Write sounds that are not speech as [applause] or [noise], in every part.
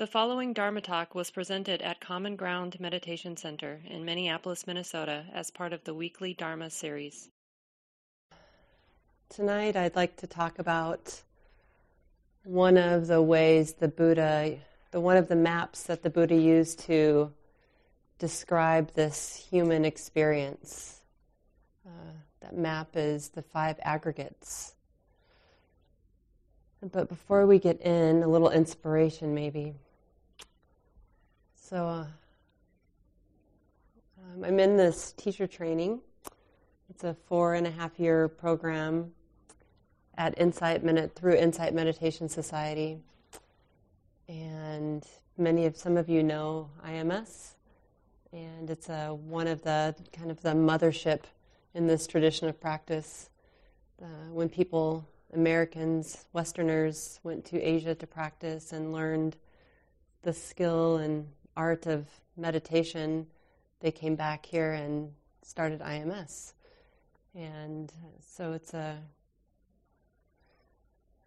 The following Dharma talk was presented at Common Ground Meditation Center in Minneapolis, Minnesota, as part of the weekly Dharma series. Tonight, I'd like to talk about one of the ways the Buddha, the one of the maps that the Buddha used to describe this human experience. Uh, that map is the five aggregates. But before we get in, a little inspiration maybe. So uh, um, I'm in this teacher training. It's a four and a half year program at Insight Minute through Insight Meditation Society, and many of some of you know IMS, and it's a, one of the kind of the mothership in this tradition of practice. Uh, when people, Americans, Westerners, went to Asia to practice and learned the skill and art of meditation, they came back here and started IMS. And so it's a,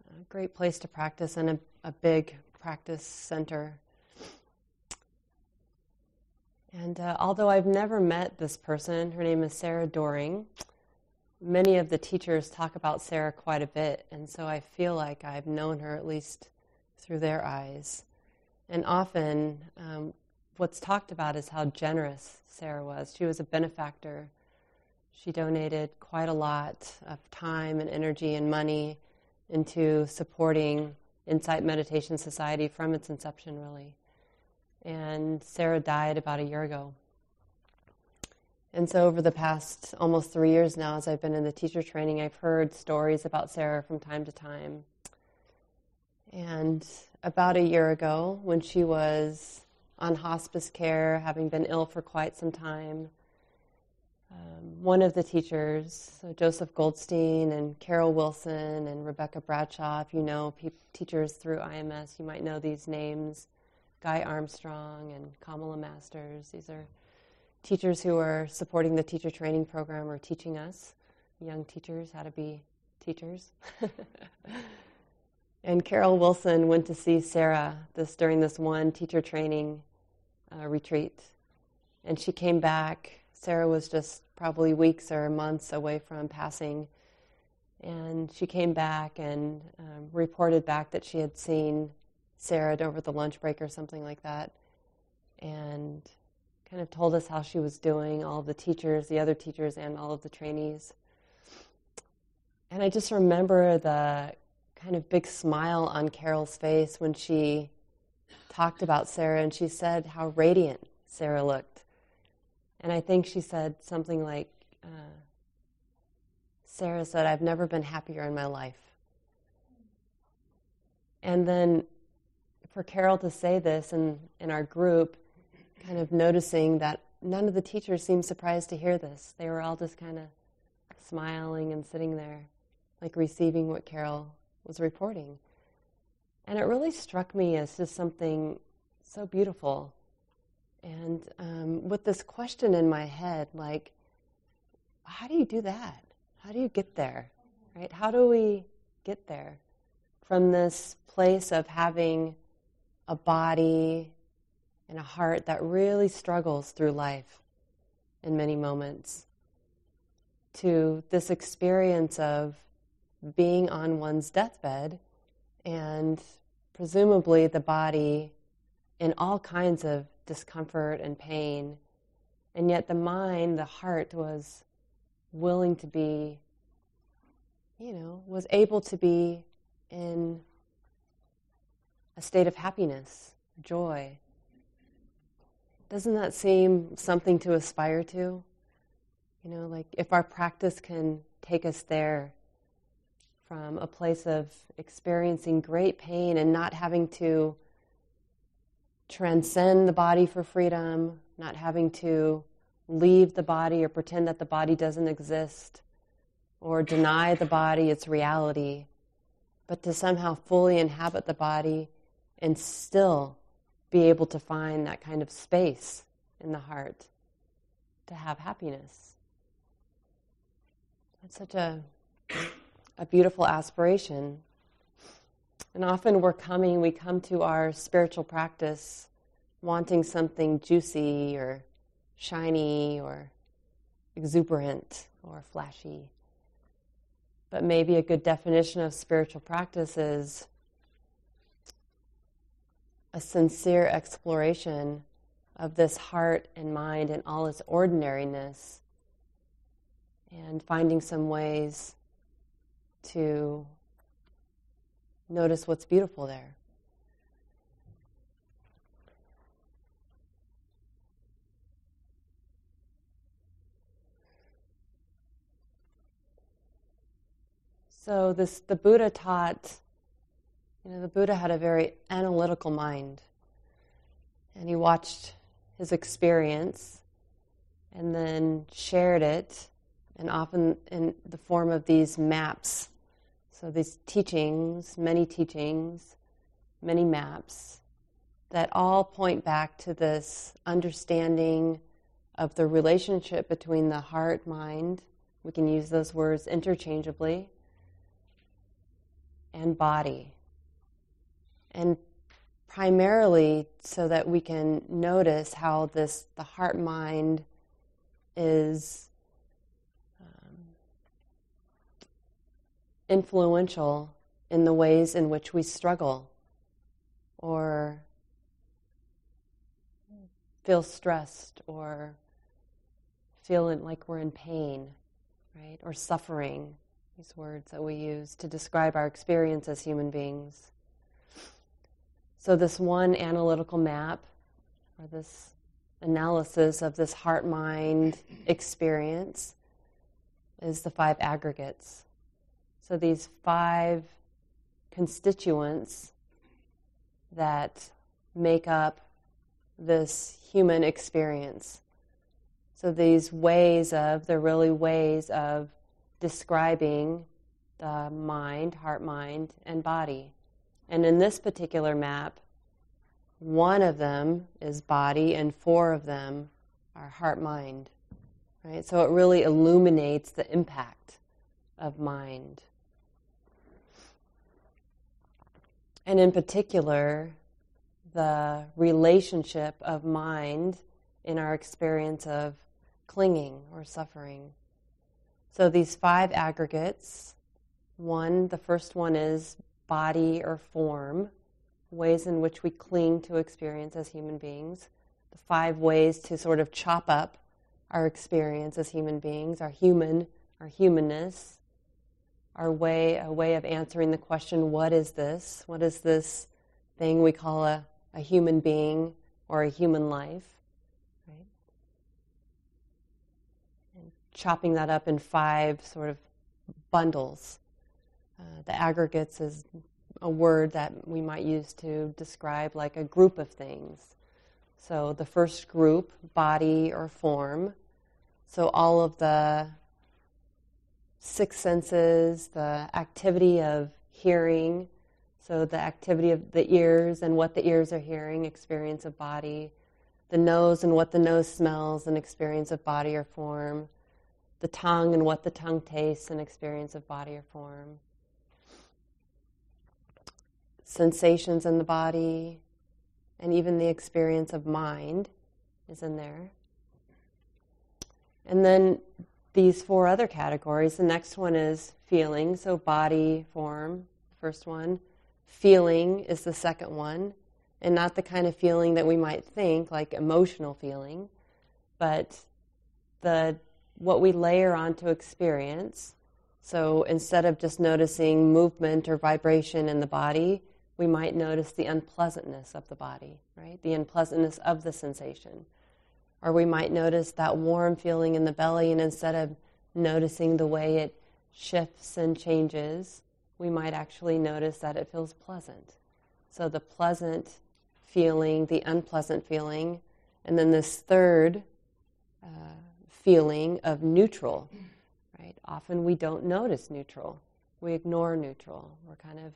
a great place to practice and a, a big practice center. And uh, although I've never met this person, her name is Sarah Doering. many of the teachers talk about Sarah quite a bit, and so I feel like I've known her at least through their eyes. And often, um, what's talked about is how generous Sarah was. She was a benefactor. She donated quite a lot of time and energy and money into supporting Insight Meditation Society from its inception, really. And Sarah died about a year ago. And so, over the past almost three years now, as I've been in the teacher training, I've heard stories about Sarah from time to time. And about a year ago, when she was on hospice care, having been ill for quite some time. Um, one of the teachers, so Joseph Goldstein and Carol Wilson and Rebecca Bradshaw, if you know pe- teachers through IMS, you might know these names Guy Armstrong and Kamala Masters. These are teachers who are supporting the teacher training program or teaching us, young teachers, how to be teachers. [laughs] And Carol Wilson went to see Sarah this during this one teacher training uh, retreat, and she came back. Sarah was just probably weeks or months away from passing, and she came back and um, reported back that she had seen Sarah over the lunch break or something like that, and kind of told us how she was doing, all the teachers, the other teachers, and all of the trainees. And I just remember the kind of big smile on Carol's face when she talked about Sarah and she said how radiant Sarah looked. And I think she said something like, uh, Sarah said, I've never been happier in my life. And then for Carol to say this in, in our group, kind of noticing that none of the teachers seemed surprised to hear this. They were all just kind of smiling and sitting there, like receiving what Carol was reporting. And it really struck me as just something so beautiful. And um, with this question in my head, like, how do you do that? How do you get there? Right? How do we get there from this place of having a body and a heart that really struggles through life in many moments to this experience of being on one's deathbed and presumably the body in all kinds of discomfort and pain. And yet the mind, the heart, was willing to be, you know, was able to be in a state of happiness, joy. Doesn't that seem something to aspire to? You know, like if our practice can take us there, from a place of experiencing great pain and not having to transcend the body for freedom, not having to leave the body or pretend that the body doesn't exist or deny the body its reality, but to somehow fully inhabit the body and still be able to find that kind of space in the heart to have happiness. It's such a a beautiful aspiration. And often we're coming, we come to our spiritual practice wanting something juicy or shiny or exuberant or flashy. But maybe a good definition of spiritual practice is a sincere exploration of this heart and mind and all its ordinariness, and finding some ways to notice what's beautiful there. So this the Buddha taught you know the Buddha had a very analytical mind and he watched his experience and then shared it and often in the form of these maps so these teachings many teachings many maps that all point back to this understanding of the relationship between the heart mind we can use those words interchangeably and body. And primarily so that we can notice how this the heart mind is influential in the ways in which we struggle or feel stressed or feel like we're in pain, right? Or suffering these words that we use to describe our experience as human beings. So, this one analytical map, or this analysis of this heart mind experience, is the five aggregates. So, these five constituents that make up this human experience. So, these ways of, they're really ways of describing the mind, heart, mind, and body. And in this particular map, one of them is body and four of them are heart, mind. Right? So it really illuminates the impact of mind. And in particular, the relationship of mind in our experience of clinging or suffering. So these five aggregates one, the first one is body or form, ways in which we cling to experience as human beings. The five ways to sort of chop up our experience as human beings, our human, our humanness, our way, a way of answering the question, what is this? What is this thing we call a, a human being or a human life? Right? And chopping that up in five sort of bundles. Uh, the aggregates is a word that we might use to describe like a group of things. So the first group, body or form. So all of the six senses, the activity of hearing, so the activity of the ears and what the ears are hearing, experience of body, the nose and what the nose smells, and experience of body or form, the tongue and what the tongue tastes and experience of body or form. Sensations in the body, and even the experience of mind is in there. And then these four other categories. The next one is feeling, so body, form, first one. Feeling is the second one, and not the kind of feeling that we might think, like emotional feeling, but the what we layer onto experience. So instead of just noticing movement or vibration in the body, we might notice the unpleasantness of the body, right? The unpleasantness of the sensation. Or we might notice that warm feeling in the belly, and instead of noticing the way it shifts and changes, we might actually notice that it feels pleasant. So the pleasant feeling, the unpleasant feeling, and then this third uh, feeling of neutral, right? Often we don't notice neutral. We ignore neutral. We're kind of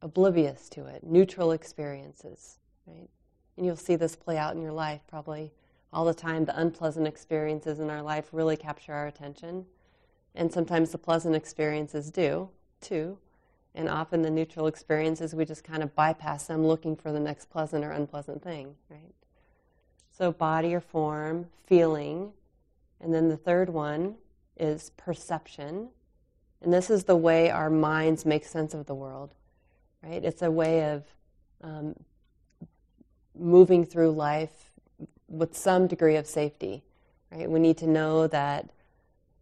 oblivious to it. Neutral experiences, right? And you'll see this play out in your life probably all the time. The unpleasant experiences in our life really capture our attention. And sometimes the pleasant experiences do, too. And often the neutral experiences, we just kind of bypass them looking for the next pleasant or unpleasant thing, right? So, body or form, feeling. And then the third one is perception. And this is the way our minds make sense of the world, right? It's a way of um, moving through life with some degree of safety, right? We need to know that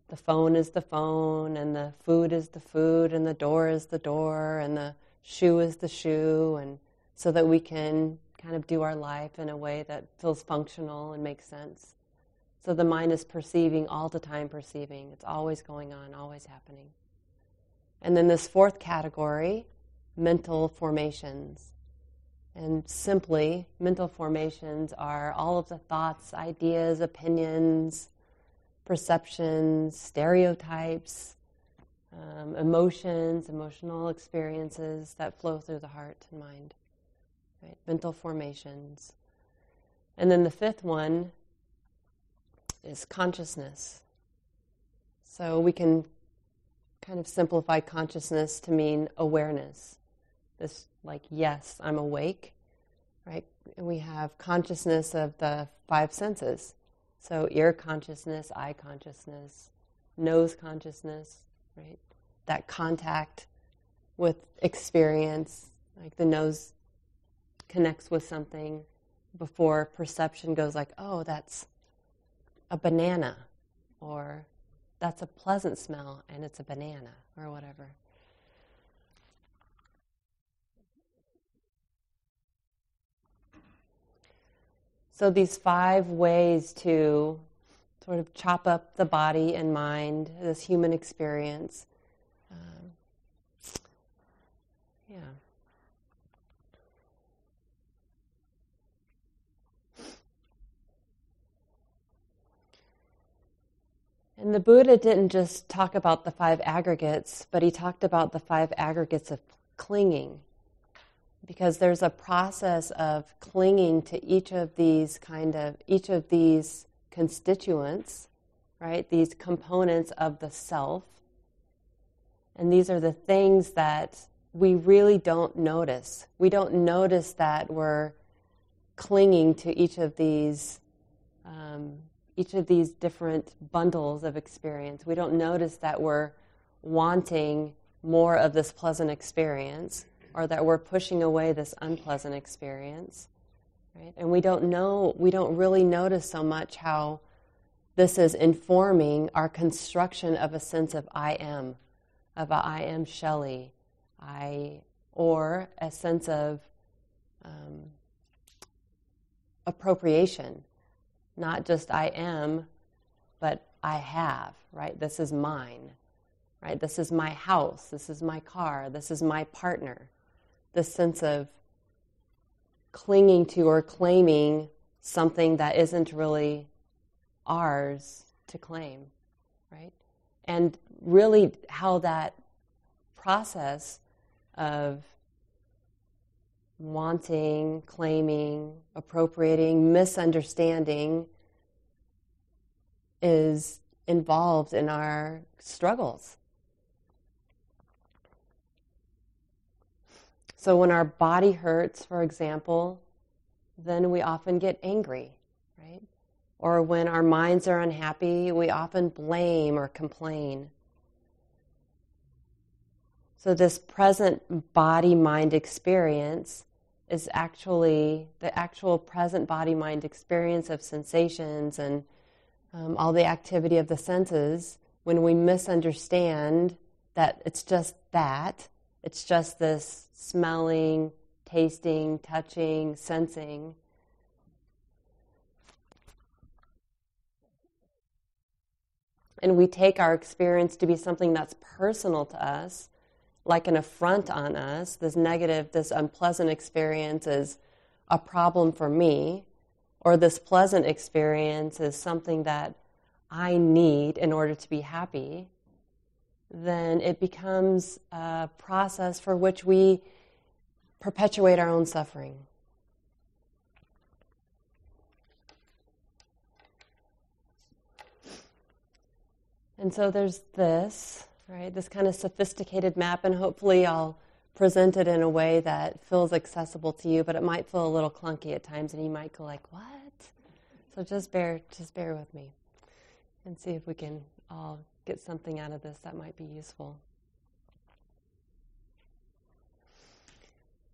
the phone is the phone, and the food is the food, and the door is the door, and the shoe is the shoe, and so that we can kind of do our life in a way that feels functional and makes sense. So the mind is perceiving all the time, perceiving. It's always going on, always happening. And then this fourth category, mental formations. And simply, mental formations are all of the thoughts, ideas, opinions, perceptions, stereotypes, um, emotions, emotional experiences that flow through the heart and mind, right? Mental formations. And then the fifth one is consciousness. So we can kind of simplify consciousness to mean awareness. This, like, yes, I'm awake, right? And we have consciousness of the five senses so, ear consciousness, eye consciousness, nose consciousness, right? That contact with experience, like the nose connects with something before perception goes like, oh, that's a banana, or that's a pleasant smell and it's a banana, or whatever. So, these five ways to sort of chop up the body and mind, this human experience. Um, yeah. And the Buddha didn't just talk about the five aggregates, but he talked about the five aggregates of clinging because there's a process of clinging to each of these kind of each of these constituents right? These components of the self. And these are the things that we really don't notice. We don't notice that we're clinging to each of these um, each of these different bundles of experience. We don't notice that we're wanting more of this pleasant experience or that we're pushing away this unpleasant experience. Right? And we don't know, we don't really notice so much how this is informing our construction of a sense of I am, of a I am Shelly, I, or a sense of um, appropriation, not just I am, but I have, right? This is mine, right? This is my house, this is my car, this is my partner this sense of clinging to or claiming something that isn't really ours to claim, right? And really, how that process of wanting, claiming, appropriating, misunderstanding is involved in our struggles So when our body hurts, for example, then we often get angry, right? Or when our minds are unhappy, we often blame or complain. So, this present body mind experience is actually the actual present body mind experience of sensations and um, all the activity of the senses when we misunderstand that it's just that it's just this smelling, tasting, touching, sensing. And we take our experience to be something that's personal to us, like an affront on us. This negative, this unpleasant experience is a problem for me, or this pleasant experience is something that I need in order to be happy then it becomes a process for which we perpetuate our own suffering. And so there's this, right? This kind of sophisticated map, and hopefully I'll present it in a way that feels accessible to you, but it might feel a little clunky at times, and you might go like, "What?" So just bear, just bear with me, and see if we can all get something out of this that might be useful.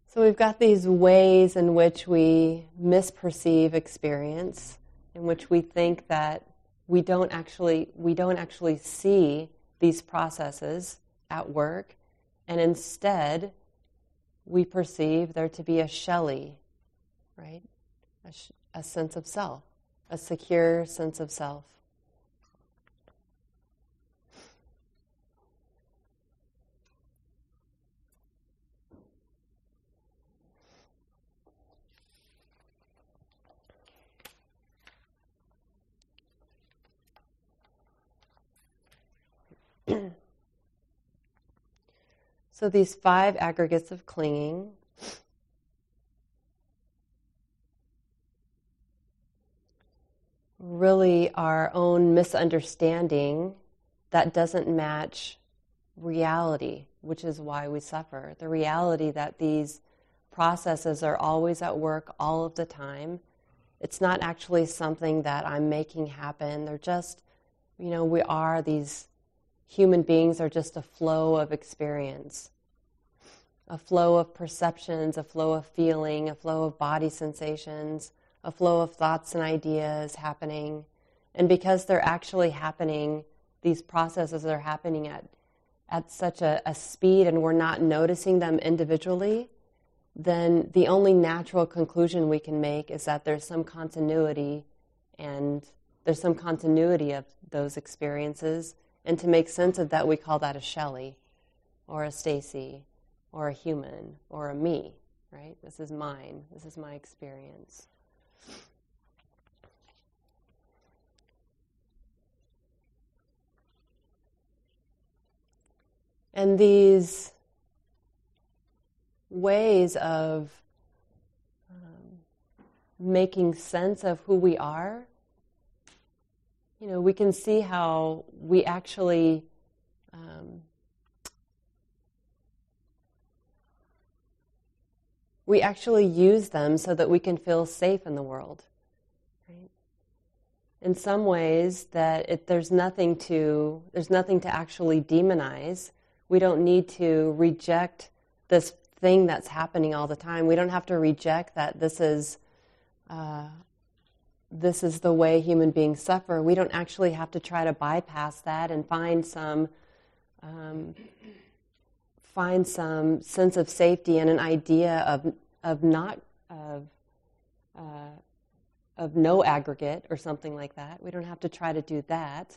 So we've got these ways in which we misperceive experience, in which we think that we don't actually we don't actually see these processes at work, and instead we perceive there to be a shelly, right? A, sh- a sense of self, a secure sense of self. [clears throat] so these five aggregates of clinging really our own misunderstanding that doesn't match reality, which is why we suffer. The reality that these processes are always at work all of the time. It's not actually something that I'm making happen. They're just, you know, we are these human beings are just a flow of experience, a flow of perceptions, a flow of feeling, a flow of body sensations, a flow of thoughts and ideas happening. And because they're actually happening, these processes are happening at, at such a, a speed and we're not noticing them individually, then the only natural conclusion we can make is that there's some continuity and there's some continuity of those experiences and to make sense of that, we call that a Shelly or a Stacy or a human or a me, right? This is mine. This is my experience. And these ways of um, making sense of who we are you know, we can see how we actually um, we actually use them so that we can feel safe in the world. Right? In some ways, that it, there's nothing to there's nothing to actually demonize. We don't need to reject this thing that's happening all the time. We don't have to reject that this is uh, this is the way human beings suffer, we don't actually have to try to bypass that and find some um, find some sense of safety and an idea of of not of uh, of no aggregate or something like that. We don't have to try to do that,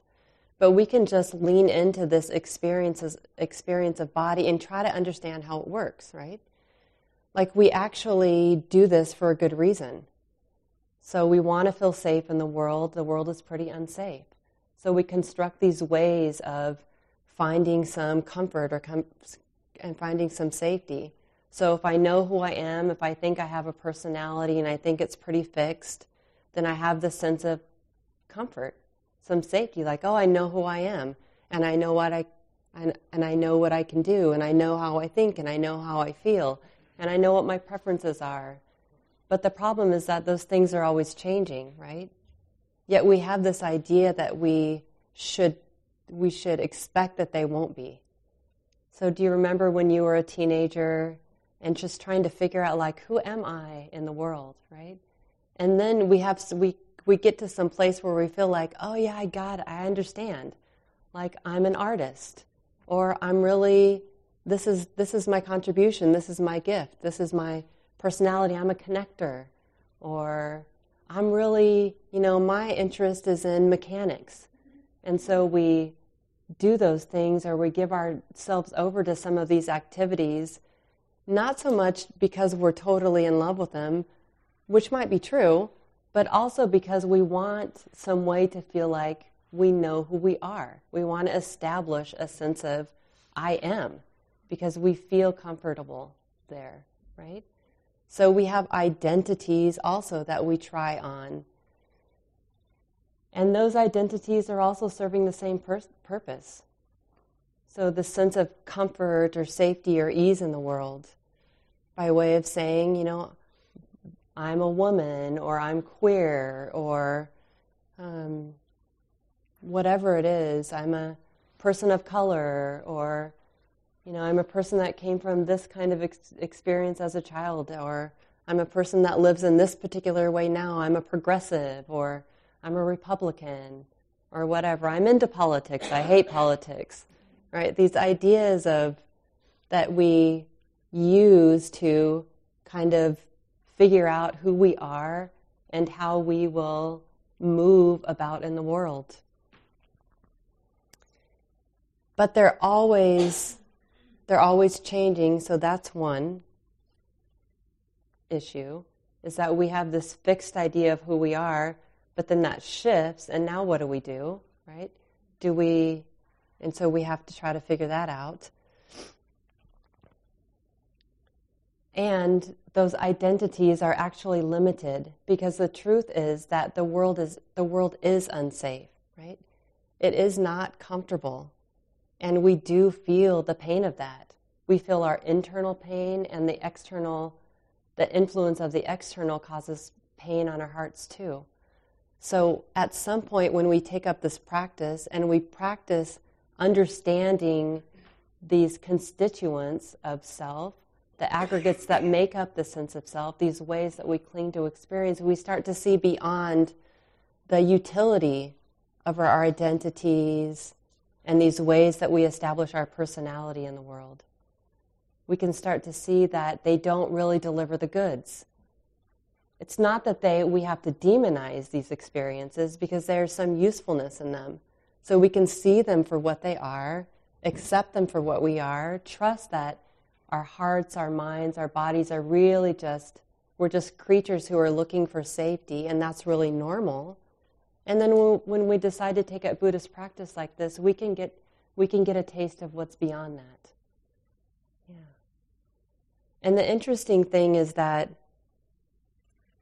but we can just lean into this experiences experience of body and try to understand how it works. Right? Like we actually do this for a good reason so we want to feel safe in the world. The world is pretty unsafe. So we construct these ways of finding some comfort or com- and finding some safety. So if I know who I am, if I think I have a personality and I think it's pretty fixed, then I have this sense of comfort, some safety, like, oh, I know who I am, and I know what I and, and I know what I can do, and I know how I think, and I know how I feel, and I know what my preferences are, but the problem is that those things are always changing, right? Yet we have this idea that we should, we should expect that they won't be. So do you remember when you were a teenager and just trying to figure out like who am I in the world, right? And then we have we we get to some place where we feel like, "Oh yeah, I got it. I understand." Like I'm an artist or I'm really this is this is my contribution, this is my gift, this is my personality, I'm a connector, or I'm really, you know, my interest is in mechanics. And so we do those things or we give ourselves over to some of these activities, not so much because we're totally in love with them, which might be true, but also because we want some way to feel like we know who we are. We want to establish a sense of I am because we feel comfortable there, right? So we have identities also that we try on. And those identities are also serving the same pur- purpose. So, the sense of comfort or safety or ease in the world by way of saying, you know, I'm a woman or I'm queer or um, whatever it is, I'm a person of color or, you know, I'm a person that came from this kind of ex- experience as a child or I'm a person that lives in this particular way now, I'm a progressive or I'm a Republican or whatever. I'm into politics, I hate politics right? These ideas of that we use to kind of figure out who we are and how we will move about in the world. But they're always they're always changing, so that's one issue is that we have this fixed idea of who we are, but then that shifts and now what do we do, right? Do we and so we have to try to figure that out. And those identities are actually limited because the truth is that the world is the world is unsafe, right? It is not comfortable. And we do feel the pain of that. We feel our internal pain and the external the influence of the external causes pain on our hearts too. So at some point when we take up this practice and we practice understanding these constituents of self, the aggregates that make up the sense of self, these ways that we cling to experience, we start to see beyond the utility of our identities and these ways that we establish our personality in the world. We can start to see that they don't really deliver the goods. It's not that they, we have to demonize these experiences because there's some usefulness in them. So we can see them for what they are, accept them for what we are, trust that our hearts, our minds, our bodies are really just, we're just creatures who are looking for safety, and that's really normal. And then when we decide to take up Buddhist practice like this, we can get, we can get a taste of what's beyond that. Yeah. And the interesting thing is that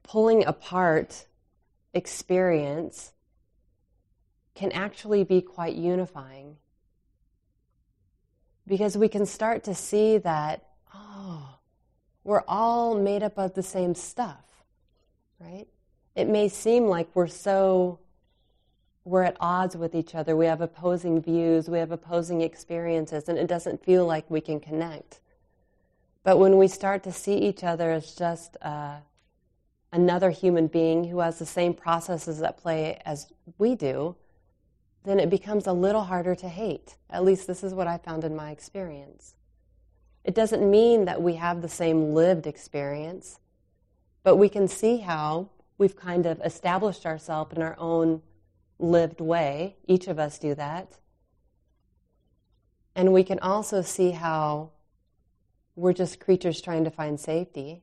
pulling apart experience can actually be quite unifying. Because we can start to see that, oh, we're all made up of the same stuff, right? It may seem like we're so, we're at odds with each other. We have opposing views, we have opposing experiences, and it doesn't feel like we can connect. But when we start to see each other as just uh, another human being who has the same processes at play as we do, then it becomes a little harder to hate. At least this is what I found in my experience. It doesn't mean that we have the same lived experience, but we can see how we've kind of established ourselves in our own lived way. Each of us do that. And we can also see how we're just creatures trying to find safety,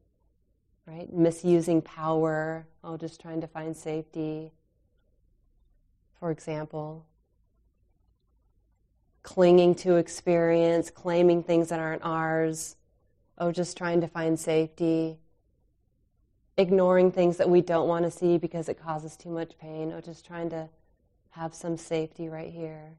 right? Misusing power, oh, just trying to find safety for example, clinging to experience, claiming things that aren't ours, oh, just trying to find safety, ignoring things that we don't want to see because it causes too much pain, oh, just trying to have some safety right here.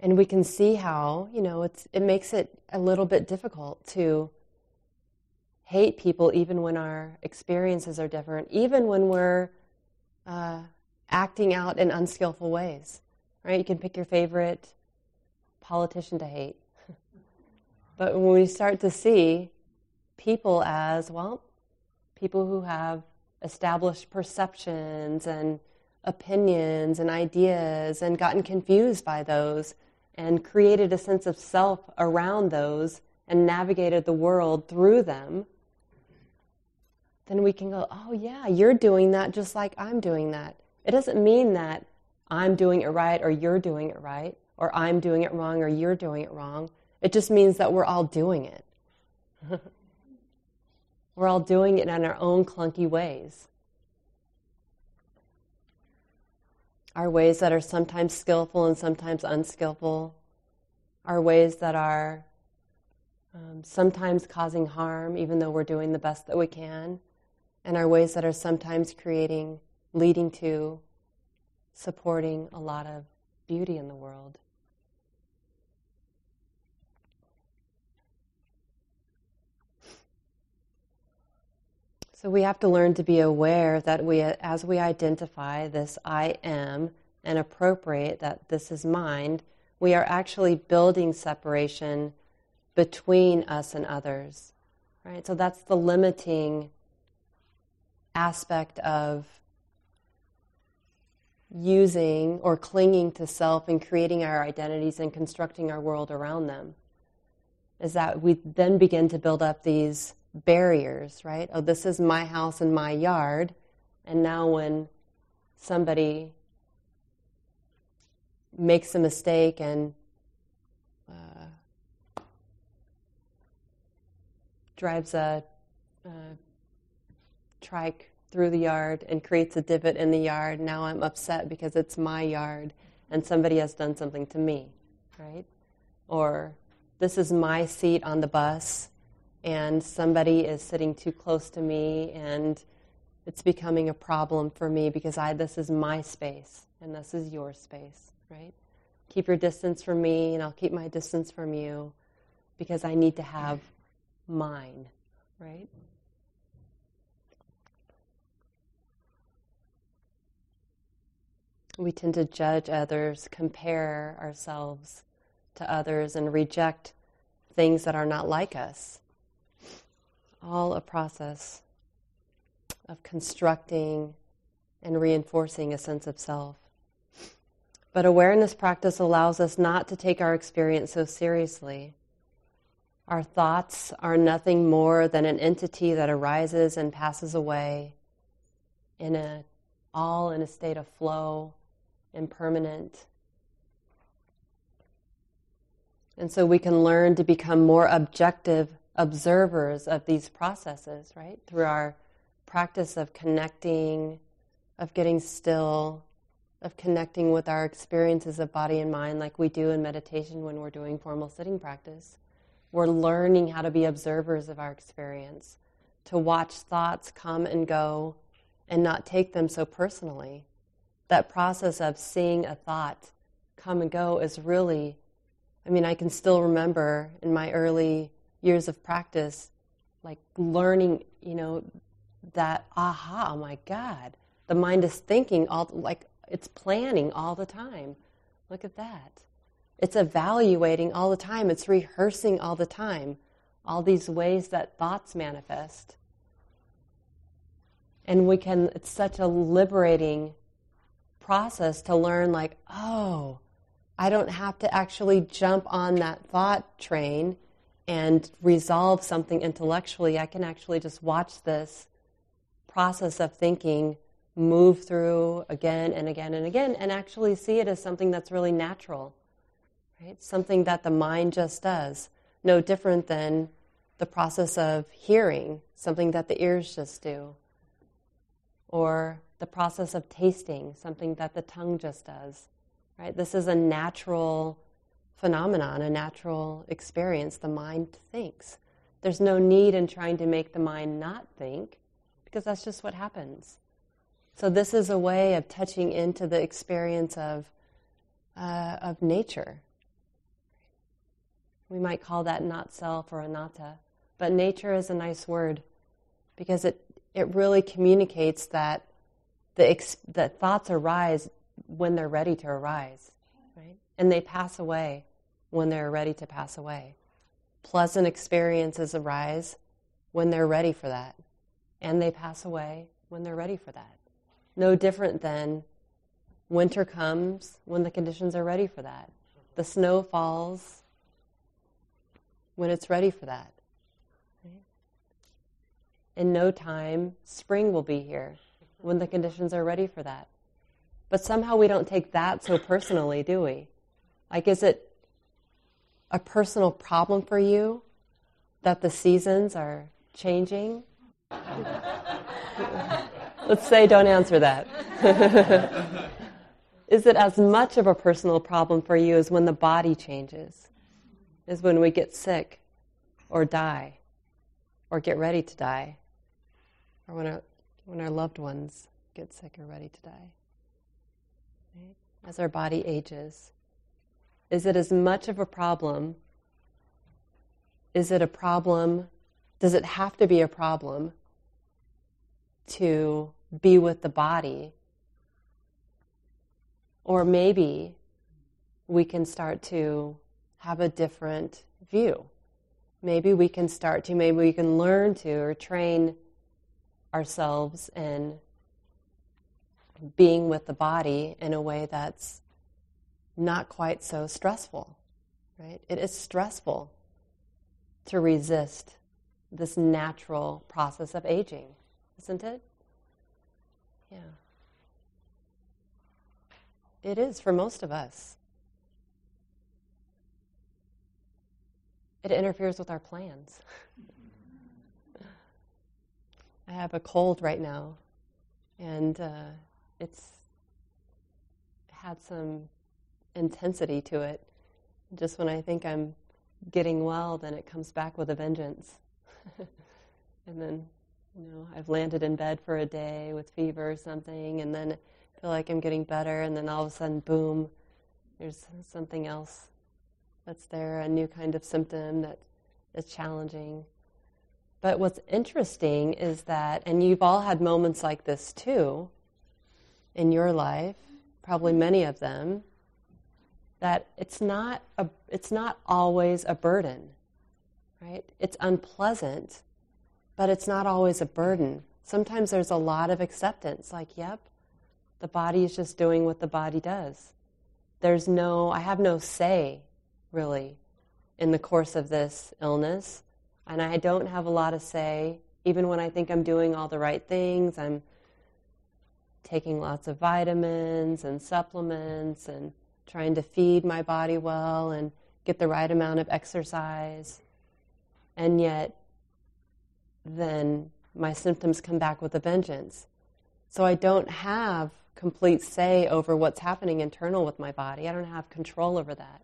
And we can see how, you know, it's, it makes it a little bit difficult to hate people even when our experiences are different, even when we're uh, acting out in unskillful ways. Right? You can pick your favorite politician to hate. [laughs] but when we start to see people as, well, people who have established perceptions and opinions and ideas and gotten confused by those and created a sense of self around those and navigated the world through them, then we can go, oh, yeah, you're doing that just like I'm doing that. It doesn't mean that I'm doing it right or you're doing it right, or I'm doing it wrong or you're doing it wrong. It just means that we're all doing it. [laughs] we're all doing it in our own clunky ways. Our ways that are sometimes skillful and sometimes unskillful. Our ways that are um, sometimes causing harm, even though we're doing the best that we can and our ways that are sometimes creating, leading to supporting a lot of beauty in the world. So we have to learn to be aware that we, as we identify this I am and appropriate that this is mind, we are actually building separation between us and others. Right? So that's the limiting aspect of using or clinging to self and creating our identities and constructing our world around them. Is that we then begin to build up these barriers, right? Oh, this is my house and my yard. And now when somebody makes a mistake and uh, drives a, a trike through the yard and creates a divot in the yard, now I'm upset because it's my yard and somebody has done something to me, right? Or this is my seat on the bus and somebody is sitting too close to me and it's becoming a problem for me because I this is my space and this is your space, right? Keep your distance from me and I'll keep my distance from you because I need to have mine, right? We tend to judge others, compare ourselves to others, and reject things that are not like us all a process of constructing and reinforcing a sense of self. But awareness practice allows us not to take our experience so seriously. Our thoughts are nothing more than an entity that arises and passes away in a all in a state of flow, impermanent. And so we can learn to become more objective observers of these processes, right? Through our practice of connecting, of getting still, of connecting with our experiences of body and mind, like we do in meditation when we're doing formal sitting practice. We're learning how to be observers of our experience, to watch thoughts come and go and not take them so personally. That process of seeing a thought come and go is really, I mean, I can still remember in my early years of practice, like learning, you know, that aha, oh my God, the mind is thinking all, like it's planning all the time. Look at that. It's evaluating all the time, it's rehearsing all the time, all these ways that thoughts manifest. And we can, it's such a liberating process to learn, like, oh, I don't have to actually jump on that thought train and resolve something intellectually, I can actually just watch this process of thinking move through again and again and again and actually see it as something that's really natural, right? Something that the mind just does. No different than the process of hearing, something that the ears just do. Or the process of tasting, something that the tongue just does, right? This is a natural phenomenon, a natural experience. The mind thinks. There's no need in trying to make the mind not think, because that's just what happens. So this is a way of touching into the experience of uh, of nature. We might call that not self or anatta, but nature is a nice word because it it really communicates that the ex- that thoughts arise when they're ready to arise, right? And they pass away when they're ready to pass away. Pleasant experiences arise when they're ready for that, and they pass away when they're ready for that. No different than winter comes when the conditions are ready for that. The snow falls when it's ready for that. In no time, spring will be here when the conditions are ready for that. But somehow we don't take that so personally, do we? Like, is it a personal problem for you that the seasons are changing? Let's say don't answer that. [laughs] Is it as much of a personal problem for you as when the body changes? Is when we get sick or die or get ready to die or when our, when our loved ones get sick or ready to die? right? as our body ages? Is it as much of a problem? Is it a problem? Does it have to be a problem to be with the body? Or maybe we can start to have a different view. Maybe we can start to, maybe we can learn to or train ourselves in being with the body in a way that's not quite so stressful, right? It is stressful to resist this natural process of aging, isn't it? Yeah. It is for most of us. It interferes with our plans. I have a cold right now, and uh, it's had some intensity to it. Just when I think I'm getting well, then it comes back with a vengeance. [laughs] and then, you know, I've landed in bed for a day with fever or something, and then feel like I'm getting better, and then all of a sudden, boom, there's something else that's there, a new kind of symptom that is challenging. But what's interesting is that, and you've all had moments like this too in your life, probably many of them, that it's not, a, it's not always a burden, right? It's unpleasant, but it's not always a burden. Sometimes there's a lot of acceptance, like, yep, the body is just doing what the body does. There's no, I have no say, really, in the course of this illness. And I don't have a lot of say, even when I think I'm doing all the right things. I'm taking lots of vitamins and supplements and trying to feed my body well and get the right amount of exercise. And yet, then my symptoms come back with a vengeance. So I don't have complete say over what's happening internal with my body. I don't have control over that.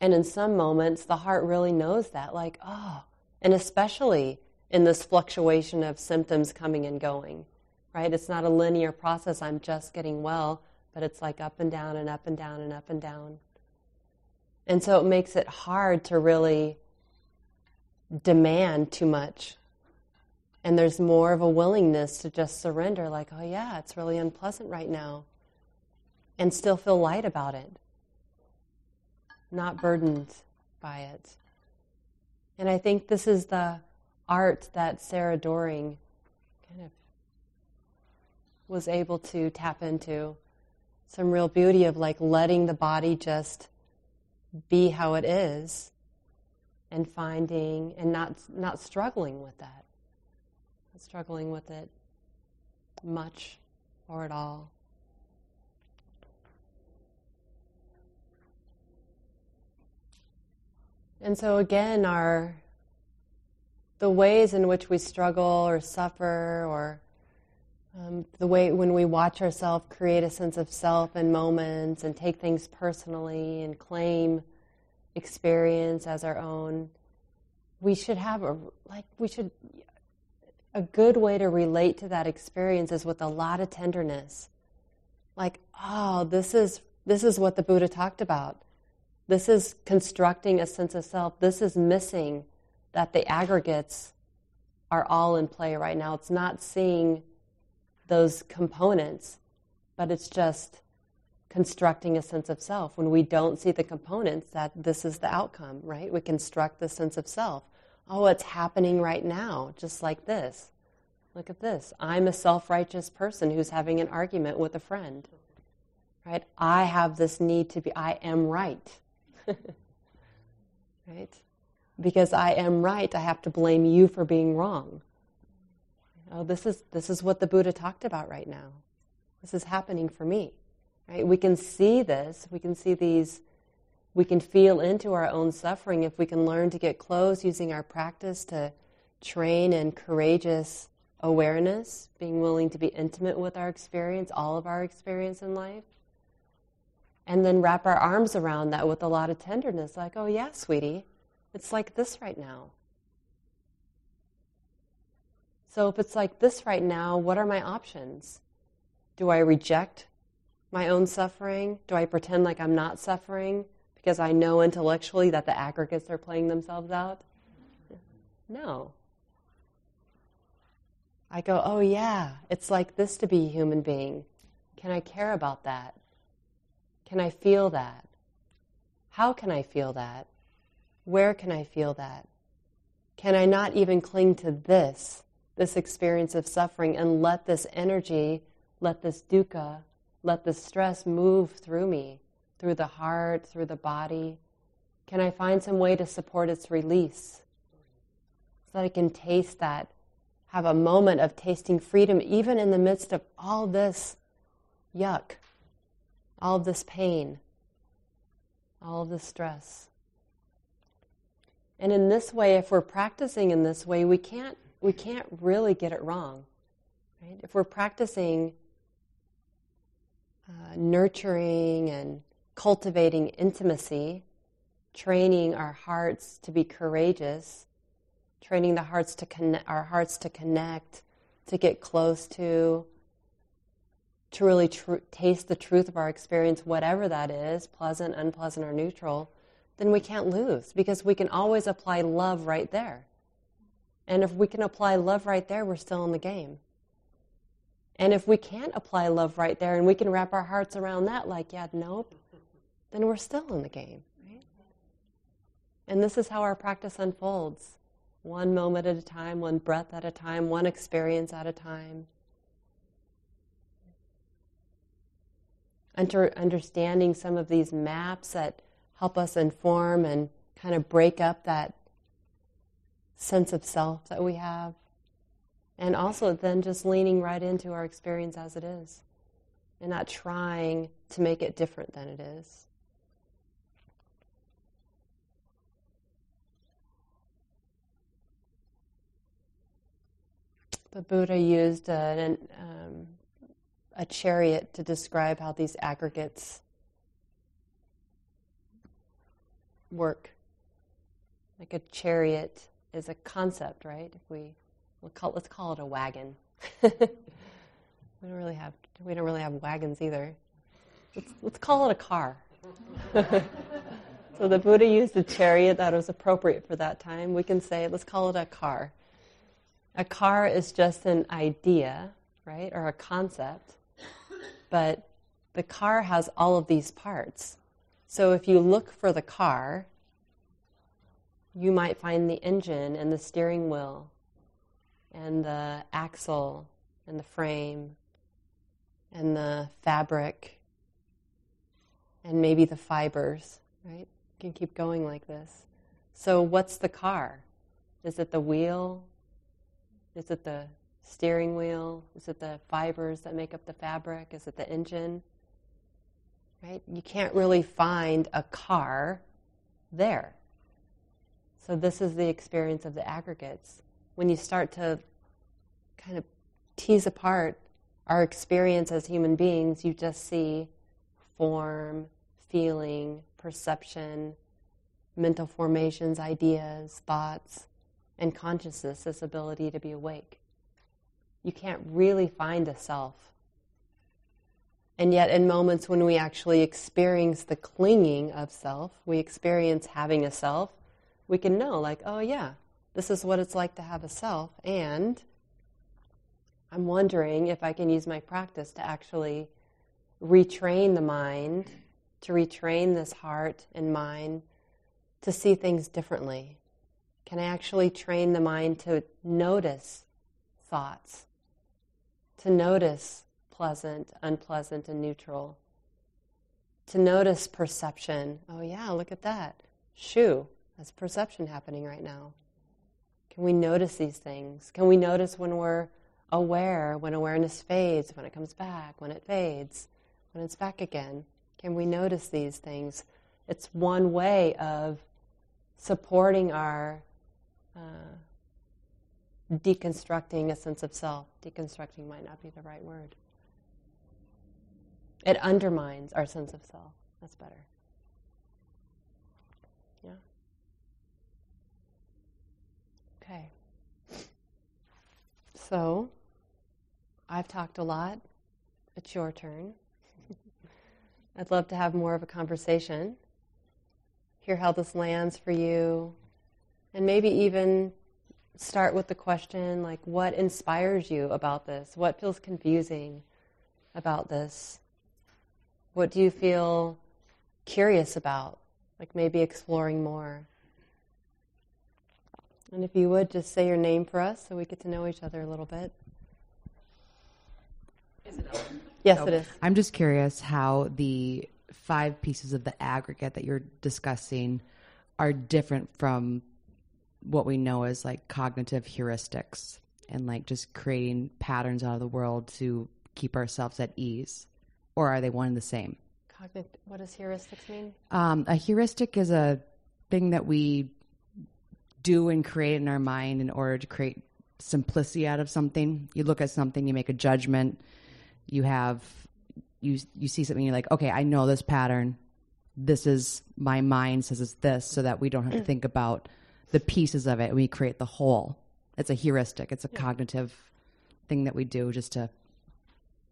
And in some moments, the heart really knows that, like, oh, and especially in this fluctuation of symptoms coming and going, right? It's not a linear process. I'm just getting well but it's like up and down and up and down and up and down. And so it makes it hard to really demand too much. And there's more of a willingness to just surrender, like, oh, yeah, it's really unpleasant right now, and still feel light about it, not burdened by it. And I think this is the art that Sarah Doering kind of was able to tap into some real beauty of like letting the body just be how it is and finding and not not struggling with that not struggling with it much or at all. And so again our the ways in which we struggle or suffer or the way when we watch ourselves create a sense of self in moments and take things personally and claim experience as our own, we should have a like we should a good way to relate to that experience is with a lot of tenderness. Like, oh, this is this is what the Buddha talked about. This is constructing a sense of self. This is missing that the aggregates are all in play right now. It's not seeing those components, but it's just constructing a sense of self. When we don't see the components, that this is the outcome, right? We construct the sense of self. Oh, it's happening right now, just like this. Look at this. I'm a self righteous person who's having an argument with a friend. Right? I have this need to be, I am right. [laughs] right? Because I am right, I have to blame you for being wrong. Oh, this is, this is what the Buddha talked about right now. This is happening for me. Right? We can see this. We can see these. We can feel into our own suffering if we can learn to get close using our practice to train in courageous awareness, being willing to be intimate with our experience, all of our experience in life. And then wrap our arms around that with a lot of tenderness, like, oh, yeah, sweetie, it's like this right now. So if it's like this right now, what are my options? Do I reject my own suffering? Do I pretend like I'm not suffering because I know intellectually that the aggregates are playing themselves out? No. I go, oh yeah, it's like this to be a human being. Can I care about that? Can I feel that? How can I feel that? Where can I feel that? Can I not even cling to this, this experience of suffering, and let this energy, let this dukkha, let this stress move through me, through the heart, through the body? Can I find some way to support its release so that I can taste that, have a moment of tasting freedom, even in the midst of all this yuck, all this pain, all this stress? And in this way, if we're practicing in this way, we can't, we can't really get it wrong. Right? If we're practicing uh, nurturing and cultivating intimacy, training our hearts to be courageous, training the hearts to connect, our hearts to connect, to get close to, to really tr- taste the truth of our experience, whatever that is, pleasant, unpleasant, or neutral then we can't lose because we can always apply love right there. And if we can apply love right there, we're still in the game. And if we can't apply love right there and we can wrap our hearts around that, like, yeah, nope, then we're still in the game. Right? And this is how our practice unfolds one moment at a time, one breath at a time, one experience at a time. Under, understanding some of these maps that help us inform and kind of break up that sense of self that we have. And also then just leaning right into our experience as it is and not trying to make it different than it is. The Buddha used a, um, a chariot to describe how these aggregates work. Like a chariot is a concept, right? If we we'll call, let's call it a wagon. [laughs] we don't really have we don't really have wagons either. Let's, let's call it a car. [laughs] so the Buddha used a chariot that was appropriate for that time. We can say let's call it a car. A car is just an idea, right, or a concept, but the car has all of these parts. So if you look for the car, you might find the engine and the steering wheel and the axle and the frame and the fabric and maybe the fibers, right? You can keep going like this. So, what's the car? Is it the wheel? Is it the steering wheel? Is it the fibers that make up the fabric? Is it the engine? right? You can't really find a car there. So this is the experience of the aggregates. When you start to kind of tease apart our experience as human beings, you just see form, feeling, perception, mental formations, ideas, thoughts, and consciousness, this ability to be awake. You can't really find a self and yet, in moments when we actually experience the clinging of self, we experience having a self, we can know, like, oh, yeah, this is what it's like to have a self. And I'm wondering if I can use my practice to actually retrain the mind, to retrain this heart and mind to see things differently. Can I actually train the mind to notice thoughts, to notice pleasant, unpleasant, and neutral. To notice perception. Oh, yeah, look at that. Shoo, that's perception happening right now. Can we notice these things? Can we notice when we're aware, when awareness fades, when it comes back, when it fades, when it's back again? Can we notice these things? It's one way of supporting our uh, deconstructing a sense of self. Deconstructing might not be the right word. It undermines our sense of self. That's better. Yeah? Okay. So, I've talked a lot. it's your turn. [laughs] I'd love to have more of a conversation, hear how this lands for you, and maybe even start with the question like, what inspires you about this? What feels confusing about this? What do you feel curious about? Like maybe exploring more. And if you would, just say your name for us so we get to know each other a little bit. Is it on? Yes, So, it is. I'm just curious how the five pieces of the aggregate that you're discussing are different from what we know as like cognitive heuristics and like just creating patterns out of the world to keep ourselves at ease. Or are they one and the same? Cognit- what does heuristics mean? Um, a heuristic is a thing that we do and create in our mind in order to create simplicity out of something. You look at something, you make a judgment, you have you you see something, you're like, okay, I know this pattern. This is my mind says it's this, so that we don't have to think about the pieces of it. We create the whole. It's a heuristic. It's a cognitive thing that we do just to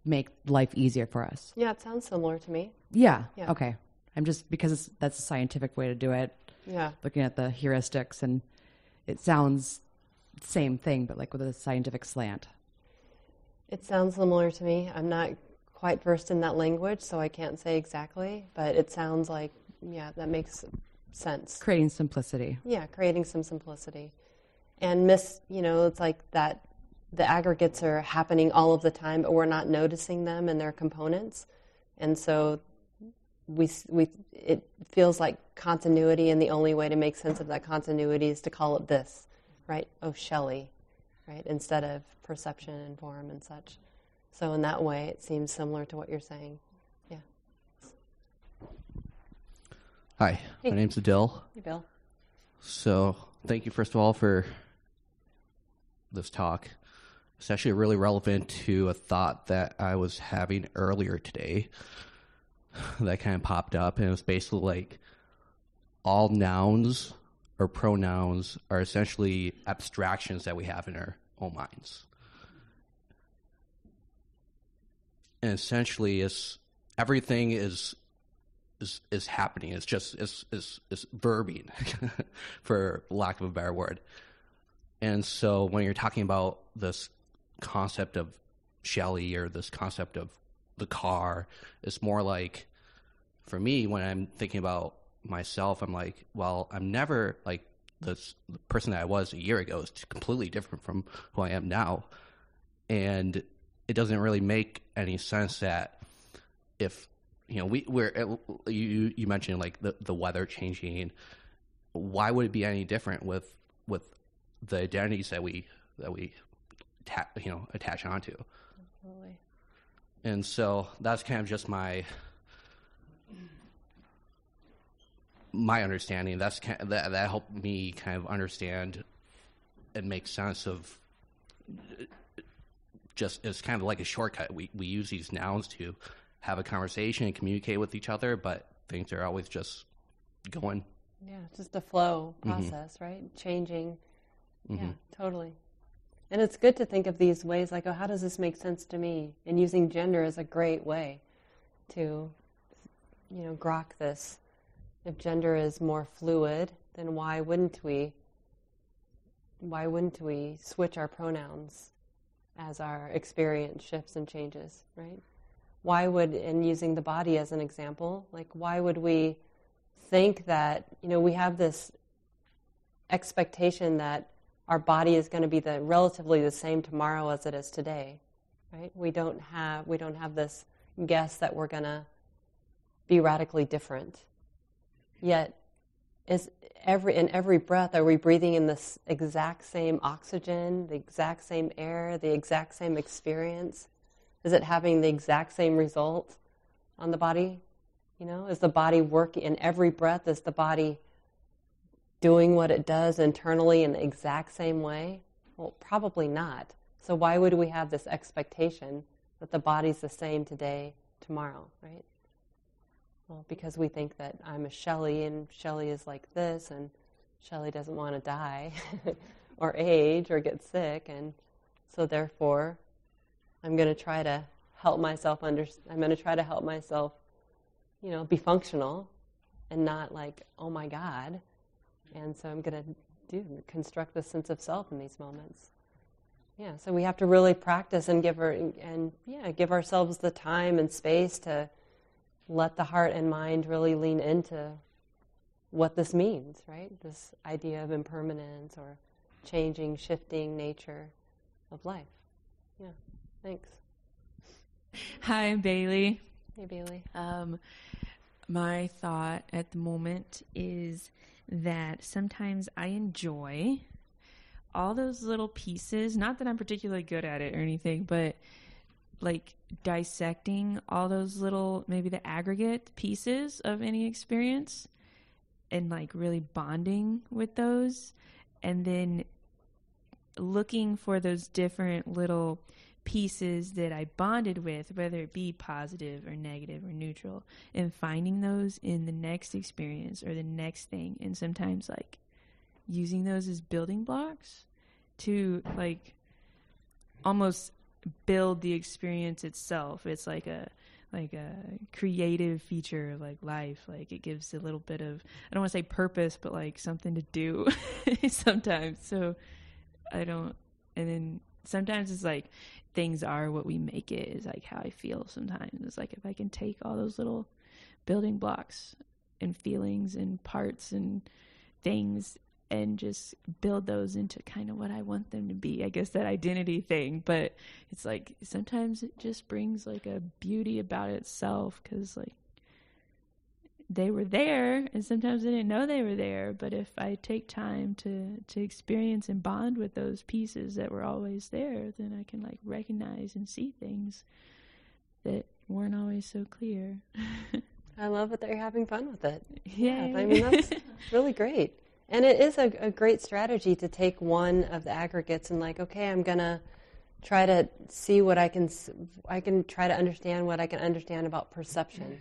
make life easier for us. Yeah, it sounds similar to me. Yeah. Yeah. Okay. I'm just because it's, that's a scientific way to do it. Yeah. Looking at the heuristics, and it sounds same thing, but like with a scientific slant. It sounds similar to me. I'm not quite versed in that language, so I can't say exactly, but it sounds like, yeah, that makes sense. Creating simplicity. Yeah, creating some simplicity. And miss, you know, it's like that the aggregates are happening all of the time, but we're not noticing them and their components. And so we, we, it feels like continuity, and the only way to make sense of that continuity is to call it this, right? Oh, Shelly, right? Instead of perception and form and such. So, in that way, it seems similar to what you're saying. Yeah. Hi, Hey. my name's Adil. Hey, Bill. So, thank you first of all for this talk. It's actually really relevant to a thought that I was having earlier today [laughs] that kind of popped up, and it was basically like all nouns or pronouns are essentially abstractions that we have in our own minds. And essentially, it's everything is is is happening. It's just is is is verbing, [laughs] for lack of a better word. And so when you're talking about this concept of Shelly or this concept of the car, it's more like for me when I'm thinking about myself, I'm like, well, I'm never like this the person that I was a year ago is completely different from who I am now. And it doesn't really make any sense that if you know we we're eh, you you mentioned like the the weather changing why would it be any different with with the identities that we that we ta- you know attach onto Absolutely. And so that's kind of just my my understanding that's kind of, that that helped me kind of understand and make sense of just it's kind of like a shortcut we we use these nouns to have a conversation and communicate with each other but things are always just going Yeah, it's just a flow mm-hmm. process, right? Changing. Mm-hmm. Yeah, totally. And it's good to think of these ways like, oh, how does this make sense to me? And using gender is a great way to, you know, grok this. If gender is more fluid, then why wouldn't we? Why wouldn't we switch our pronouns as our experience shifts and changes, right? Why would, and using the body as an example, like why would we think that you know we have this expectation that our body is going to be the relatively the same tomorrow as it is today right? We don't have we don't have this guess that we're going to be radically different. Yet is every in every breath are we breathing in this exact same oxygen the exact same air the exact same experience? Is it having the exact same result on the body? You know, is the body working in every breath? Is the body doing what it does internally in the exact same way? Well, probably not. So why would we have this expectation that the body's the same today, tomorrow, right? Well, because we think that I'm a Shelly and Shelly is like this and Shelly doesn't want to die [laughs] or age or get sick and so therefore I'm going to try to help myself under. I'm going to try to help myself, you know, be functional, and not like, oh my God. And so I'm going to do construct this sense of self in these moments. Yeah, so we have to really practice and give her and yeah, give ourselves the time and space to let the heart and mind really lean into what this means, right? This idea of impermanence or changing, shifting nature of life. Yeah, thanks. Hi, I'm Bailey. Hey, Bailey. Um, my thought at the moment is that sometimes I enjoy all those little pieces. Not that I'm particularly good at it or anything, but like dissecting all those little, maybe the aggregate pieces of any experience and like really bonding with those. And then looking for those different little pieces that I bonded with, whether it be positive or negative or neutral, and finding those in the next experience or the next thing. And sometimes, like, using those as building blocks to, like, almost build the experience itself. It's like a like a creative feature of like life. Like it gives a little bit of I don't want to say purpose, but like something to do [laughs] sometimes. So I don't and then sometimes it's like things are what we make it is like how I feel sometimes. It's like if I can take all those little building blocks and feelings and parts and things and just build those into kind of what I want them to be. I guess that identity thing, but it's like sometimes it just brings like a beauty about itself cuz like they were there and sometimes I didn't know they were there, but if I take time to to experience and bond with those pieces that were always there, then I can like recognize and see things that weren't always so clear. [laughs] I love that you're having fun with it. Yeah, I mean that's [laughs] really great. And it is a, a, great strategy to take one of the aggregates and like, okay, I'm gonna try to see what I can. I can try to understand what I can understand about perception,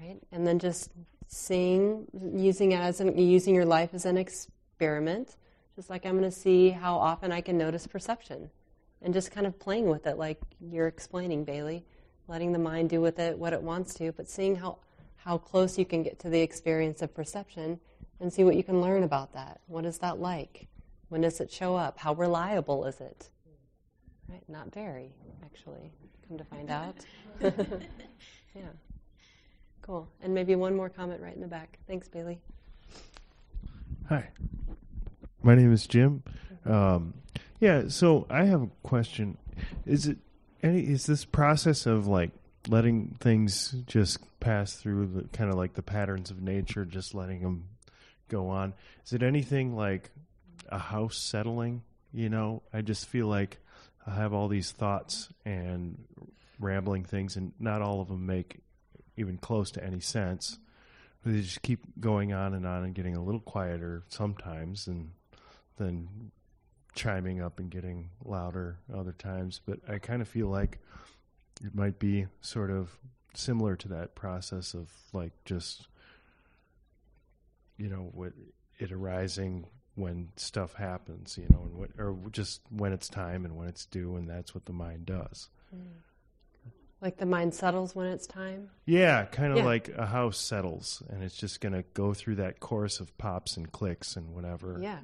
right? And then just seeing, using it as an, using your life as an experiment. Just like I'm going to see how often I can notice perception, and just kind of playing with it, like you're explaining, Bailey, letting the mind do with it what it wants to, but seeing how how close you can get to the experience of perception and see what you can learn about that. What is that like? When does it show up? How reliable is it? Right? Not very, actually. Come to find out. [laughs] yeah. Cool. And maybe one more comment right in the back. Thanks, Bailey. Hi. My name is Jim. Um, yeah, so I have a question. Is it any is this process of like letting things just pass through the kind of like the patterns of nature, just letting them go on. Is it anything like a house settling? You know, I just feel like I have all these thoughts and rambling things, and not all of them make even close to any sense. But they just keep going on and on and getting a little quieter sometimes, and then chiming up and getting louder other times. But I kind of feel like it might be sort of similar to that process of like just you know, what it arising when stuff happens, you know, and what, or just when it's time and when it's due, and that's what the mind does. Mm. Like the mind settles when it's time? Yeah, kind of yeah. like a house settles, and it's just going to go through that course of pops and clicks and whatever. Yeah.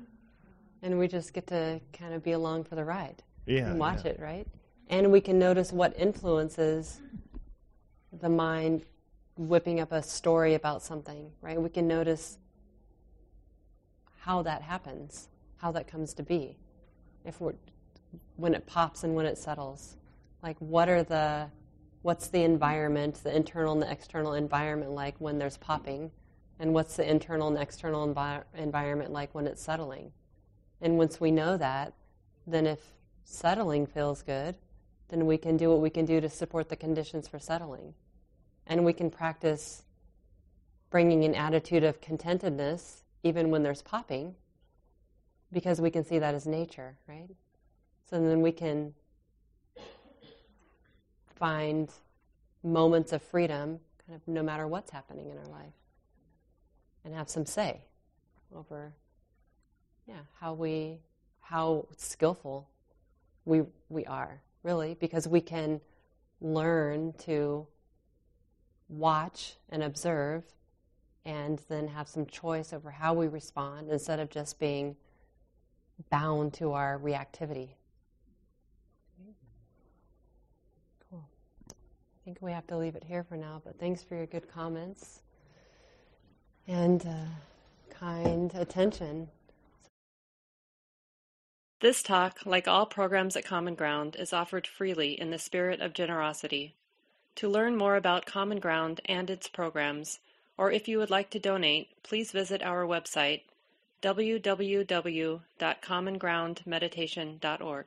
And we just get to kind of be along for the ride. Yeah. And watch yeah. it, right? And we can notice what influences the mind whipping up a story about something, right? We can notice how that happens, how that comes to be. If we're, when it pops and when it settles, like what are the, what's the environment, the internal and the external environment like when there's popping, and what's the internal and external envi- environment like when it's settling. And once we know that, then if settling feels good, then we can do what we can do to support the conditions for settling. And we can practice bringing an attitude of contentedness even when there's popping, because we can see that as nature, right? So then we can find moments of freedom, kind of no matter what's happening in our life, and have some say over, yeah, how we, how skillful we we are, really, because we can learn to watch and observe and then have some choice over how we respond instead of just being bound to our reactivity. I think we have to leave it here for now, but thanks for your good comments and uh, kind attention. This talk, like all programs at Common Ground, is offered freely in the spirit of generosity. To learn more about Common Ground and its programs, or if you would like to donate, please visit our website www.commongroundmeditation.org.